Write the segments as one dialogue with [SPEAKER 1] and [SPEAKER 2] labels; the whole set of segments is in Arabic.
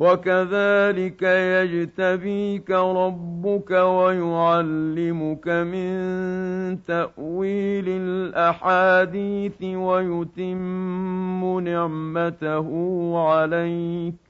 [SPEAKER 1] وكذلك يجتبيك ربك ويعلمك من تأويل الأحاديث ويتم نعمته عليك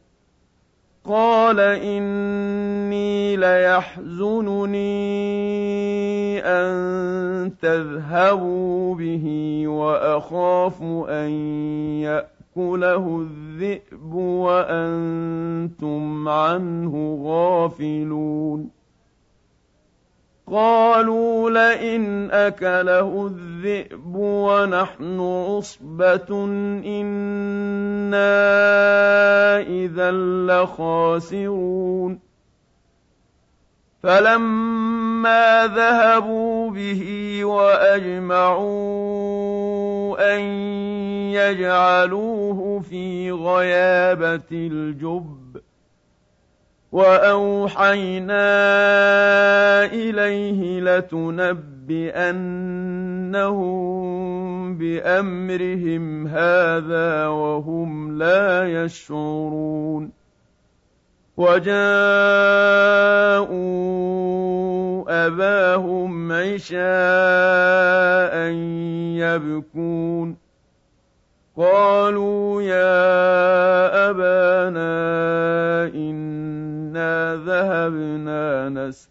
[SPEAKER 1] قال إني ليحزنني أن تذهبوا به وأخاف أن يأكله الذئب وأنتم عنه غافلون قالوا لئن اكله الذئب ونحن عصبه أنا اذا لخاسرون فلما ذهبوا به واجمعوا ان يجعلوه في غيابه الجب واوحينا اليه بأنهم بأمرهم هذا وهم لا يشعرون. وجاءوا أباهم عشاء يبكون. قالوا يا أبانا إنا ذهبنا نسكن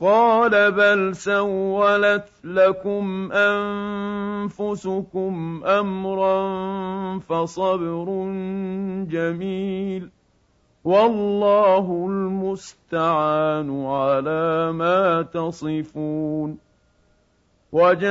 [SPEAKER 1] قال بل سولت لكم انفسكم امرا فصبر جميل والله المستعان على ما تصفون وجاءت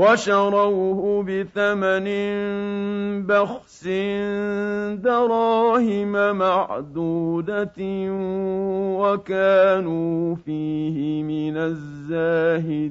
[SPEAKER 1] وشروه بثمن بخس دراهم معدودة وكانوا فيه من الزاهدين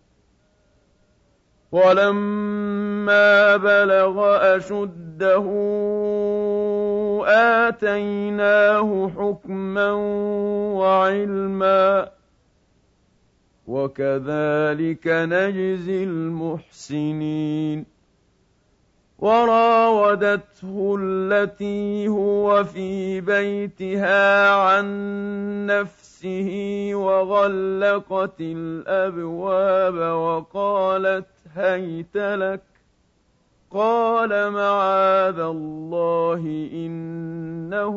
[SPEAKER 1] ولما بلغ أشده آتيناه حكما وعلما وكذلك نجزي المحسنين. وراودته التي هو في بيتها عن نفسه وغلقت الأبواب وقالت هيت لك قال معاذ الله إنه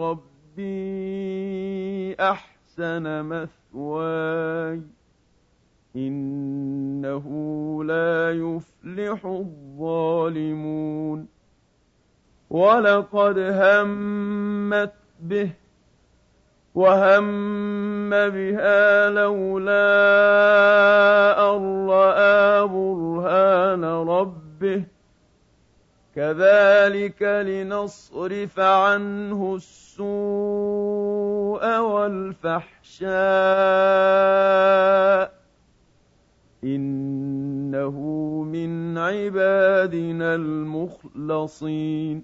[SPEAKER 1] ربي أحسن مثواي إنه لا يفلح الظالمون ولقد همت به وهم بها لولا أن رأى برهان ربه كذلك لنصرف عنه السوء والفحشاء إنه من عبادنا المخلصين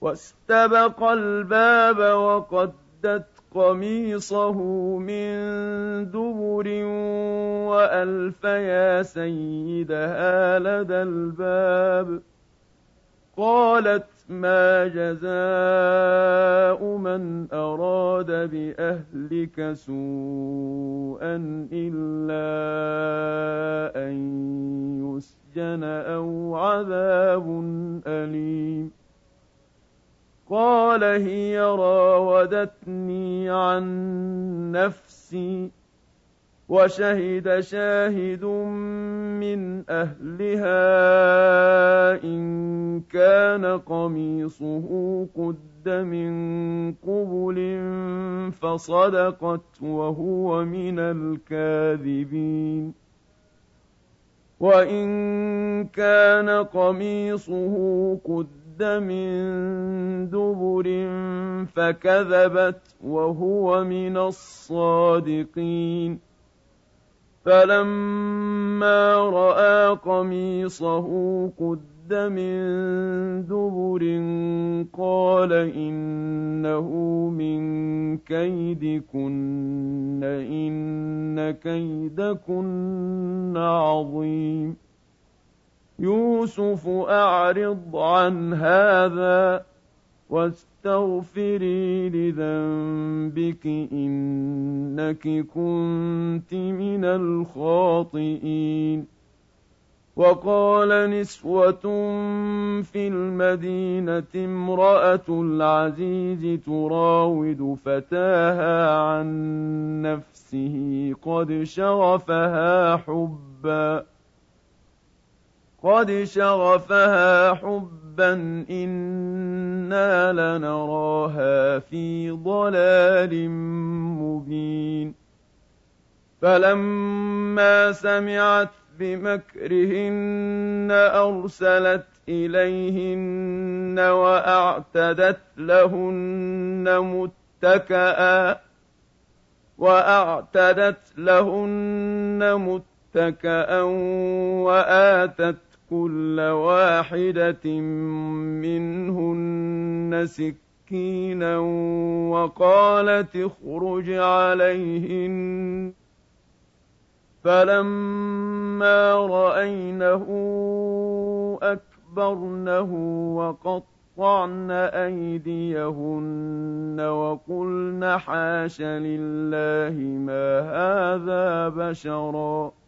[SPEAKER 1] واستبق الباب وقد قدت قميصه من دبر وألف يا سيدها لدى الباب. قالت ما جزاء من أراد بأهلك سوءا إلا أن يسجن أو عذاب أليم. قال هي راودتني عن نفسي وشهد شاهد من أهلها إن كان قميصه قد من قبل فصدقت وهو من الكاذبين وإن كان قميصه قد من دبر فكذبت وهو من الصادقين. فلما رأى قميصه قد من دبر قال إنه من كيدكن إن كيدكن عظيم. يوسف أعرض عن هذا واستغفري لذنبك إنك كنت من الخاطئين. وقال نسوة في المدينة امرأة العزيز تراود فتاها عن نفسه قد شغفها حبا. قد شغفها حبا إنا لنراها في ضلال مبين فلما سمعت بمكرهن أرسلت إليهن وأعتدت لهن متكئا وأعتدت لهن متكأ وآتت كل واحدة منهن سكينا وقالت اخرج عليهن. فلما رأينه أكبرنه وقطعن أيديهن وقلن حاش لله ما هذا بشرا.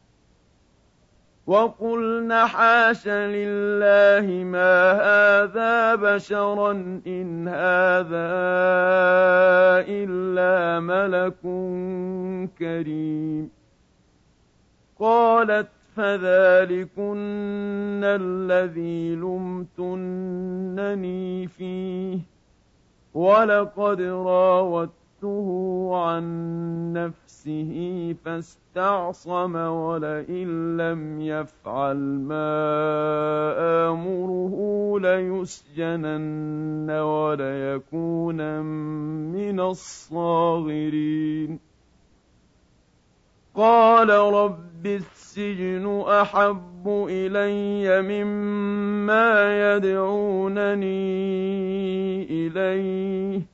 [SPEAKER 1] وقلن حاش لله ما هذا بشرا إن هذا إلا ملك كريم قالت فذلكن الذي لمتنني فيه ولقد راودته عن نفسه فاستعصم ولئن لم يفعل ما آمره ليسجنن وليكون من الصاغرين. قال رب السجن أحب إلي مما يدعونني إليه.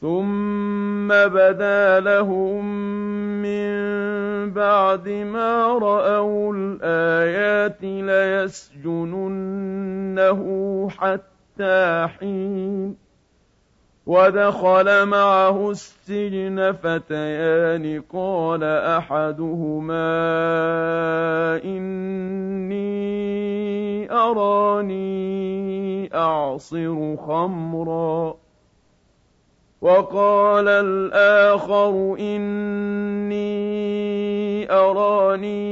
[SPEAKER 1] ثم بدا لهم من بعد ما راوا الايات ليسجننه حتى حين ودخل معه السجن فتيان قال احدهما اني اراني اعصر خمرا وقال الآخر إني أراني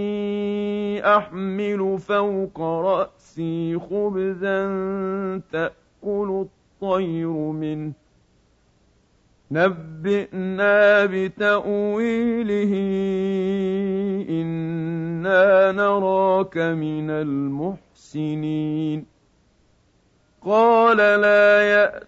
[SPEAKER 1] أحمل فوق رأسي خبزا تأكل الطير منه. نبئنا بتأويله إنا نراك من المحسنين. قال لا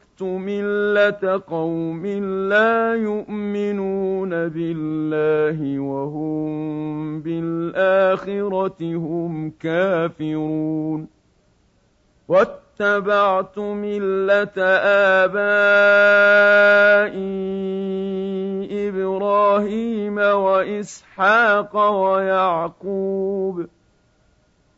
[SPEAKER 1] مله قوم لا يؤمنون بالله وهم بالاخره هم كافرون واتبعت مله ابائي إبراهيم واسحاق ويعقوب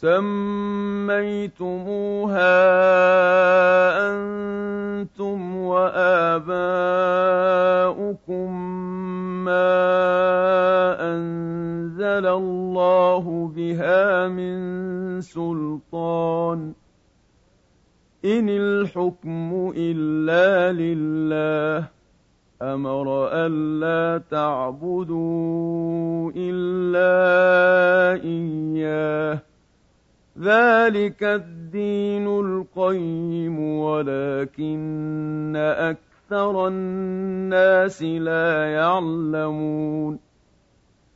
[SPEAKER 1] سم ذلك الدين القيم ولكن أكثر الناس لا يعلمون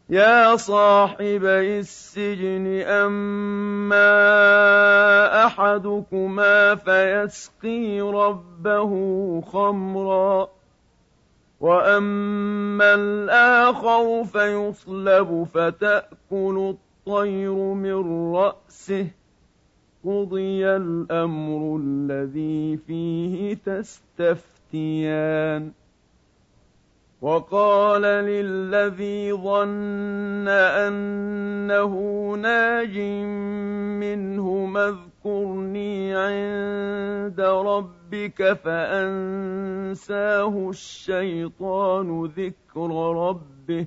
[SPEAKER 1] يا صاحبي السجن أما أحدكما فيسقي ربه خمرًا واما الآخر فيصلب فتاكل الطير من راسه قضي الامر الذي فيه تستفتيان وقال للذي ظن انه ناج منه اذكرني عند ربك فانساه الشيطان ذكر ربه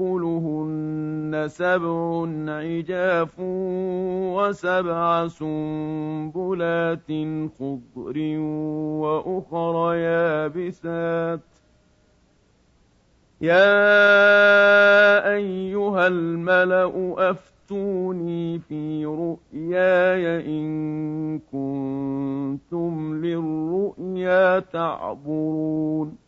[SPEAKER 1] يأكلهن سبع عجاف وسبع سنبلات خضر وأخر يابسات. يا أيها الملأ أفتح فأتوني في رؤياي إن كنتم للرؤيا تعبرون.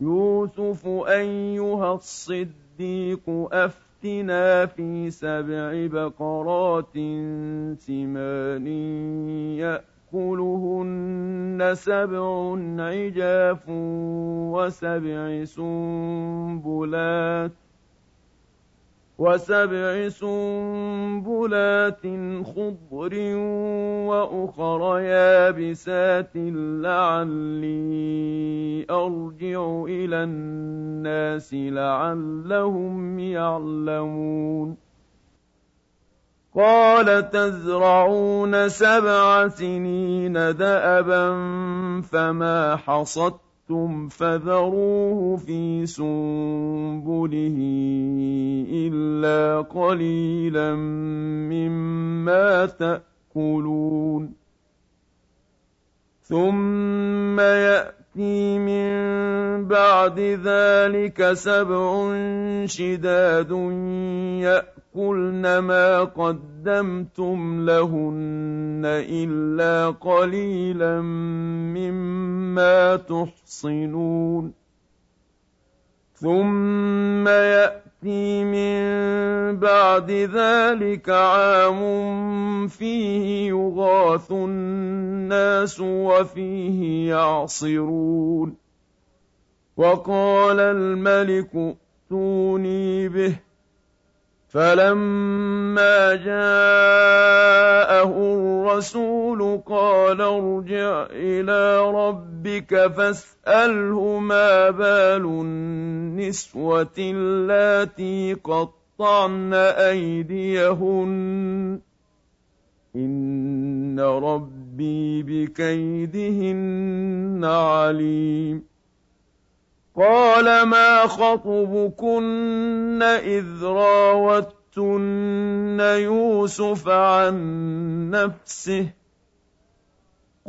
[SPEAKER 1] يوسف أيها الصديق أفتنا في سبع بقرات سمان يأ يأكلهن سبع عجاف وسبع سنبلات. وسبع سنبلات خضر وأخر يابسات لعلي أرجع إلى الناس لعلهم يعلمون. قال تزرعون سبع سنين دأبا فما حصدتم فذروه في سنبله إلا قليلا مما تأكلون ثم يأتي من بعد ذلك سبع شداد يأكلن ما قدمتم لهن إلا قليلا مما تحصنون. ثم يأتي من بعد ذلك عام فيه يغاث الناس وفيه يعصرون. وقال الملك ائتوني به. فلما جاءه الرسول قال ارجع إلى ربك فاسأله ما بال النسوة اللاتي قطعن ايديهن ان ربي بكيدهن عليم قال ما خطبكن إذ راوتن يوسف عن نفسه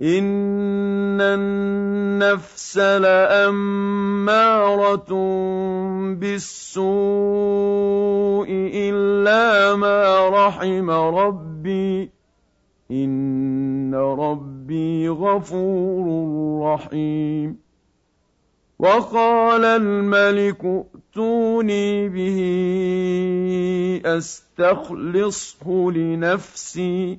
[SPEAKER 1] ان النفس لاماره بالسوء الا ما رحم ربي ان ربي غفور رحيم. وقال الملك ائتوني به استخلصه لنفسي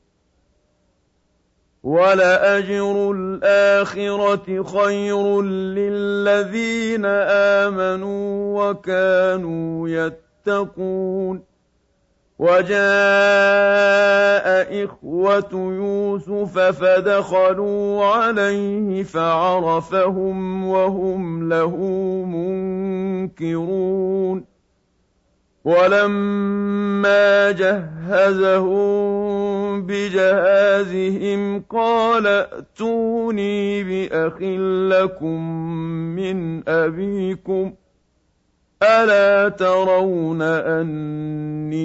[SPEAKER 1] ولأجر الآخرة خير للذين آمنوا وكانوا يتقون. وجاء إخوة يوسف فدخلوا عليه فعرفهم وهم له منكرون. ولما جهزهم بجهازهم قال ائتوني بأخ لكم من أبيكم ألا ترون أني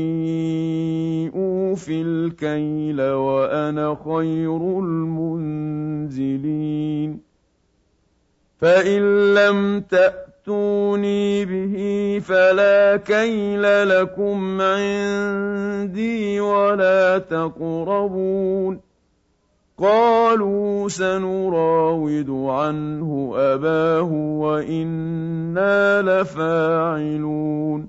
[SPEAKER 1] أوفي الكيل وأنا خير المنزلين فإن لم تأتوا فَأْتُونِي بِهِ فَلَا كَيْلَ لَكُمْ عِندِي وَلَا تَقْرَبُونِ قَالُوا سَنُرَاوِدُ عَنْهُ أَبَاهُ وَإِنَّا لَفَاعِلُونَ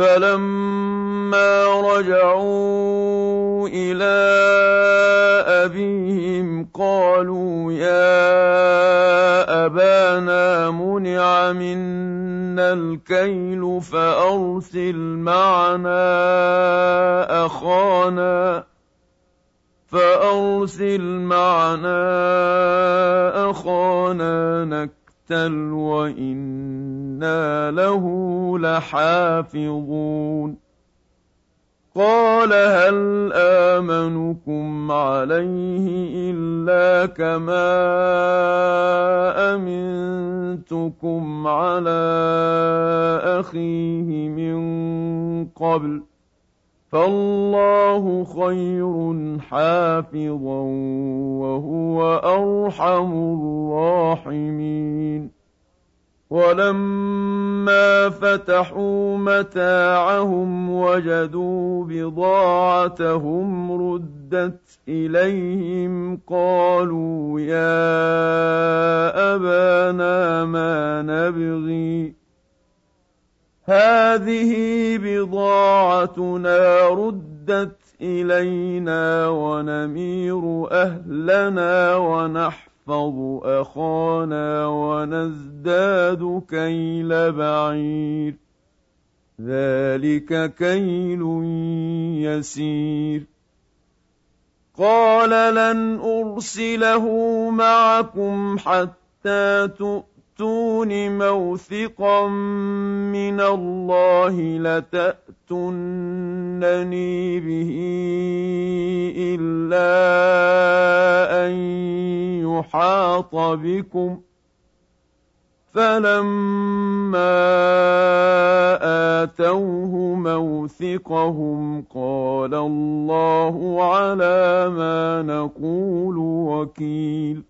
[SPEAKER 1] فَلَمَّا رَجَعُوا إِلَىٰ أَبِيهِمْ قَالُوا يَا أَبَانَا مُنِعَ مِنَّا الْكَيْلُ فَأَرْسِلْ مَعَنَا أَخَانَا فأرسل معنا أخانا نكتل وإنا له لحافظون قال هل آمنكم عليه إلا كما أمنتكم على أخيه من قبل ۖ فالله خير حافظا وهو أرحم الراحمين. ولما فتحوا متاعهم وجدوا بضاعتهم ردت إليهم قالوا يا أبانا ما نبغي هذه بضاعتنا ردت إلينا ونمير أهلنا ونحفظ أخانا ونزداد كيل بعير. ذلك كيل يسير. قال لن أرسله معكم حتى تؤمنوا تؤتون موثقا من الله لتأتونني به إلا أن يحاط بكم فلما آتوه موثقهم قال الله على ما نقول وكيل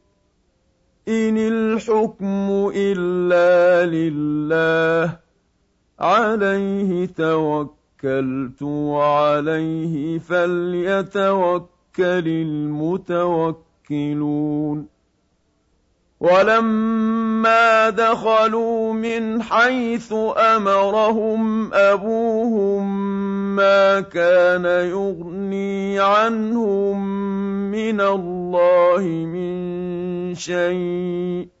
[SPEAKER 1] إن الحكم إلا لله عليه توكلت وعليه فليتوكل المتوكلون ولما دخلوا من حيث أمرهم أبوهم ما كان يغني عنهم من الله من شيء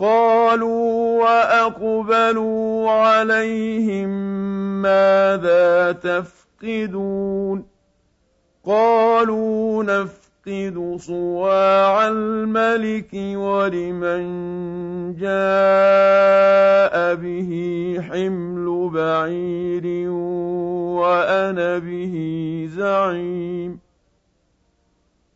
[SPEAKER 1] قالوا وأقبلوا عليهم ماذا تفقدون قالوا نفقد صواع الملك ولمن جاء به حمل بعير وأنا به زعيم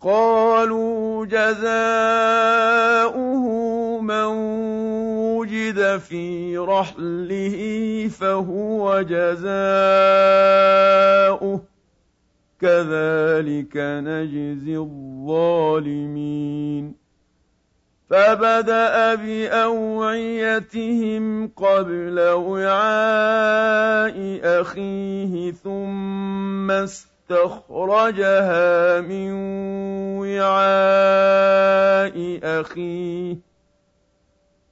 [SPEAKER 1] قالوا جزاؤه من وجد في رحله فهو جزاؤه. كذلك نجزي الظالمين. فبدأ بأوعيتهم قبل وعاء أخيه ثم استخرجها من وعاء أخيه.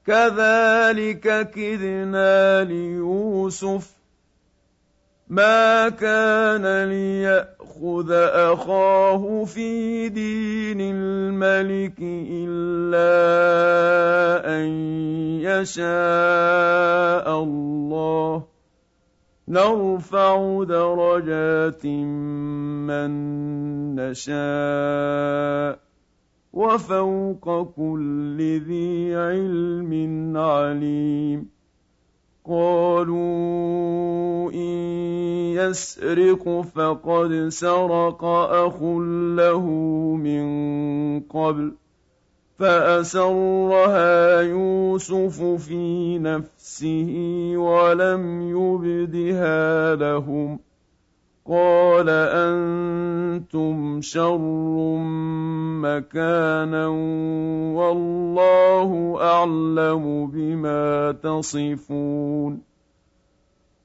[SPEAKER 1] كذلك كدنا ليوسف. ما كان ليأخذ أخاه في دين الملك إلا أن يشاء الله. نرفع درجات من نشاء وفوق كل ذي علم عليم. قالوا إن يسرق فقد سرق أخ له من قبل. فأسرها يوسف في نفسه ولم يبدها لهم قال أنتم شر مكانا والله أعلم بما تصفون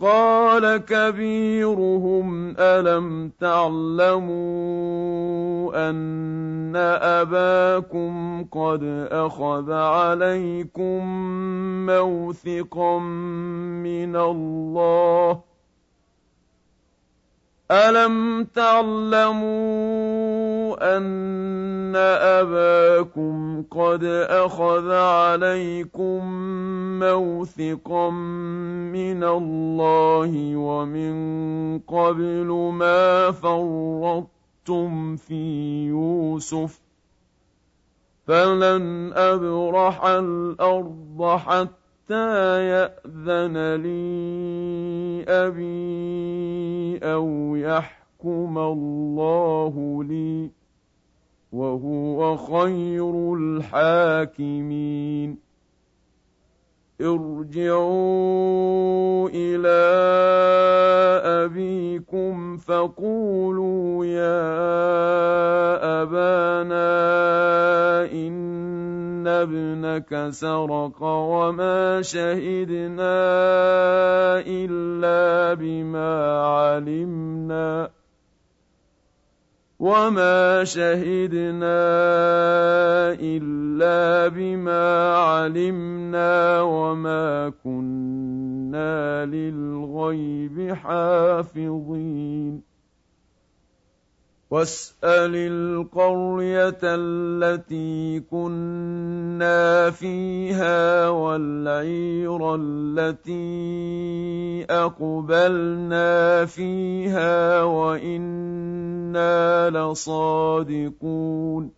[SPEAKER 1] قال كبيرهم ألم تعلموا أن أباكم قد أخذ عليكم موثقا من الله؟ ألم تعلموا أن أباكم قد أخذ عليكم موثقا من الله ومن قبل ما فرطتم في يوسف فلن أبرح الأرض حتى حتى يأذن لي أبي أو يحكم الله لي وهو خير الحاكمين. ارجعوا إلى أبيكم فقولوا يا أبانا إن ابنك سرق وما شهدنا إلا بما علمنا وما شهدنا الا بما علمنا وما كنا للغيب حافظين واسأل القرية التي كنا فيها والعير التي أقبلنا فيها وإنا لصادقون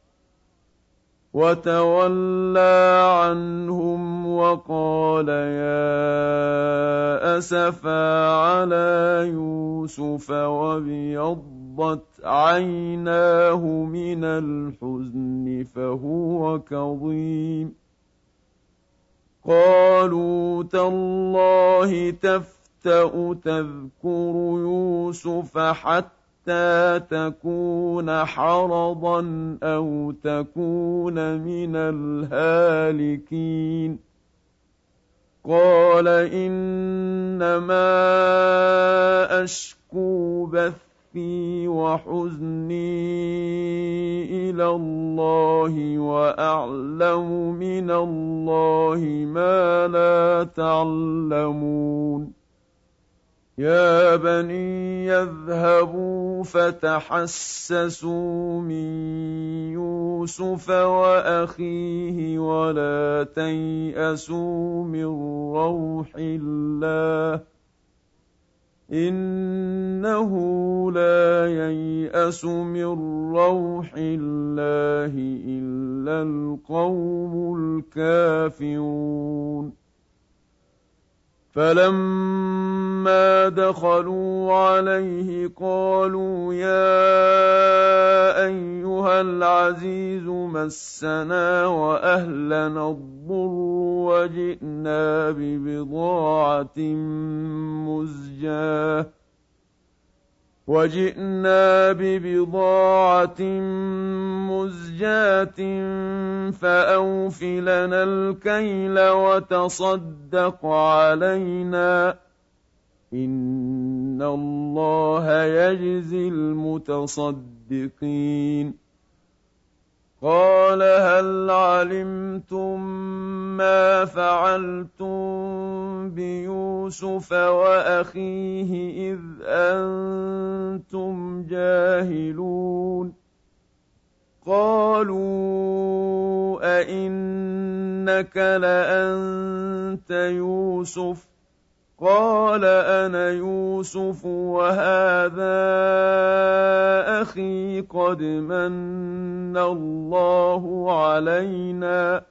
[SPEAKER 1] وتولى عنهم وقال يا أسفا على يوسف وابيضت عيناه من الحزن فهو كظيم. قالوا تالله تفتأ تذكر يوسف حتى حتى تكون حرضا أو تكون من الهالكين قال انما اشكو بثي وحزني إلى الله واعلم من الله ما لا تعلمون يا بني يذهبوا فتحسسوا من يوسف وأخيه ولا تيأسوا من روح الله إنه لا ييأس من روح الله إلا القوم الكافرون فلما دخلوا عليه قالوا يا ايها العزيز مسنا واهلنا الضر وجئنا ببضاعه مزجاه وجئنا ببضاعة مزجاة فأوف لنا الكيل وتصدق علينا. إن الله يجزي المتصدقين. قال هل علمتم ما فعلتم بيوسف وأخيه إذ أنتم جاهلون. قالوا أئنك لأنت يوسف؟ قال أنا يوسف وهذا أخي قد من الله علينا.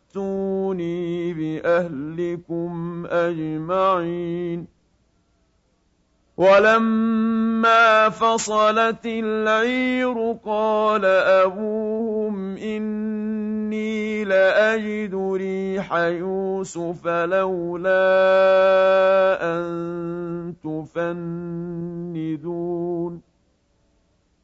[SPEAKER 1] وأتوني بأهلكم أجمعين ولما فصلت العير قال أبوهم إني لأجد ريح يوسف لولا أن تفندون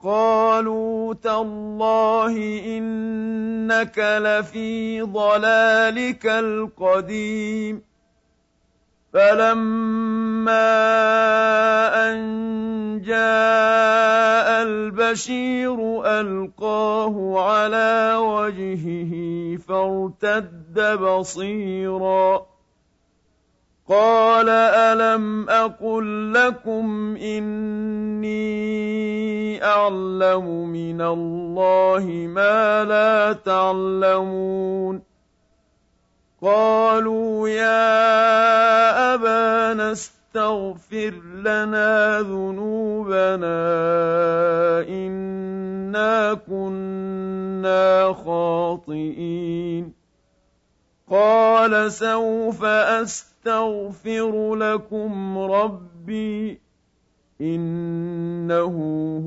[SPEAKER 1] قالوا تالله إنك لفي ضلالك القديم. فلما أن جاء البشير ألقاه على وجهه فارتد بصيرا. قال ألم أقل لكم إني أعلم من الله ما لا تعلمون قالوا يا أبانا استغفر لنا ذنوبنا إنا كنا خاطئين قال سوف أستغفر لكم ربي إنه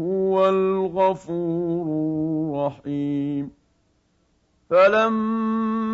[SPEAKER 1] هو الغفور الرحيم. فَلَمَّا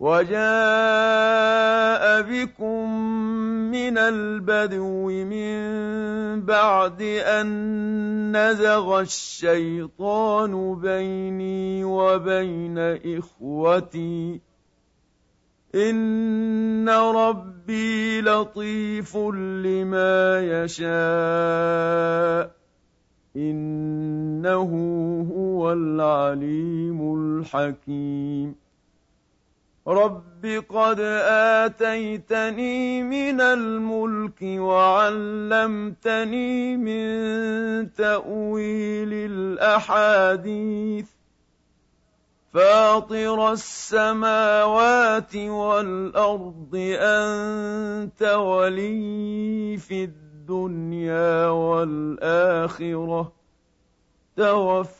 [SPEAKER 1] وَجَاءَ بِكُم مِّنَ الْبَدْوِ مِن بَعْدِ أَن نَّزَغَ الشَّيْطَانُ بَيْنِي وَبَيْنَ إِخْوَتِي ۚ. إِنَّ رَبِّي لَطِيفٌ لِّمَا يَشَاءُ ۚ. إِنَّهُ هُوَ الْعَلِيمُ الْحَكِيمُ. رَبِّ قَدْ آتَيْتَنِي مِنَ الْمُلْكِ وَعَلَّمْتَنِي مِن تَأْوِيلِ الْأَحَادِيثِ فَاطِرَ السَّمَاوَاتِ وَالْأَرْضِ أَنتَ وَلِيِّي فِي الدُّنْيَا وَالْآخِرَةِ تَوَفَّنِي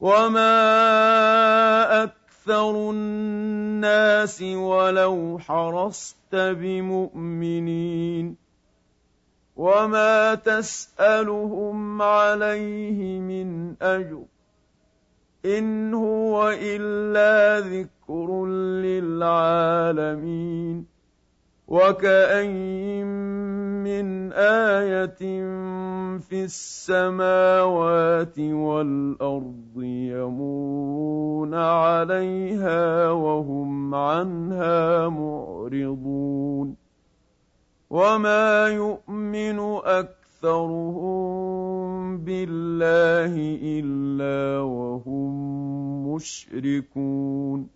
[SPEAKER 1] وَمَا أَكْثَرُ النَّاسِ وَلَوْ حَرَصْتَ بِمُؤْمِنِينَ وَمَا تَسْأَلُهُمْ عَلَيْهِ مِنْ أَجْرٍ ۚ إِنْ هُوَ إِلَّا ذِكْرٌ لِّلْعَالَمِينَ وَكَأَيِّن مِّنْ آيَةٍ فِي السَّمَاوَاتِ وَالْأَرْضِ يَمُرُّونَ عَلَيْهَا وَهُمْ عَنْهَا مُعْرِضُونَ وَمَا يُؤْمِنُ أَكْثَرُهُم بِاللَّهِ إِلَّا وَهُم مُّشْرِكُونَ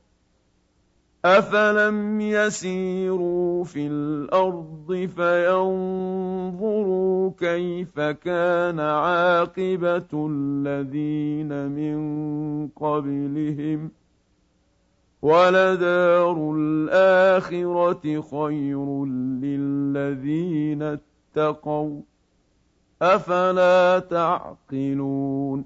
[SPEAKER 1] أَفَلَمْ يَسِيرُوا فِي الْأَرْضِ فَيَنظُرُوا كَيْفَ كَانَ عَاقِبَةُ الَّذِينَ مِن قَبْلِهِمْ ۚ وَلَدَارُ الْآخِرَةِ خَيْرٌ لِّلَّذِينَ اتَّقَوْا ۗ أَفَلَا تَعْقِلُونَ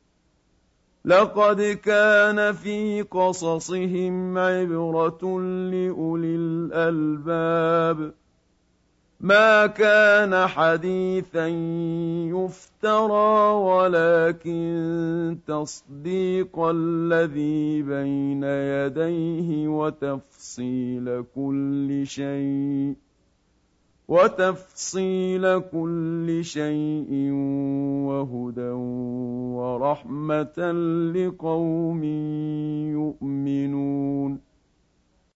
[SPEAKER 1] لقد كان في قصصهم عبرة لأولي الألباب. ما كان حديثا يفترى ولكن تصديق الذي بين يديه وتفصيل كل شيء. وتفصيل كل شيء وهدى ورحمة لقوم يؤمنون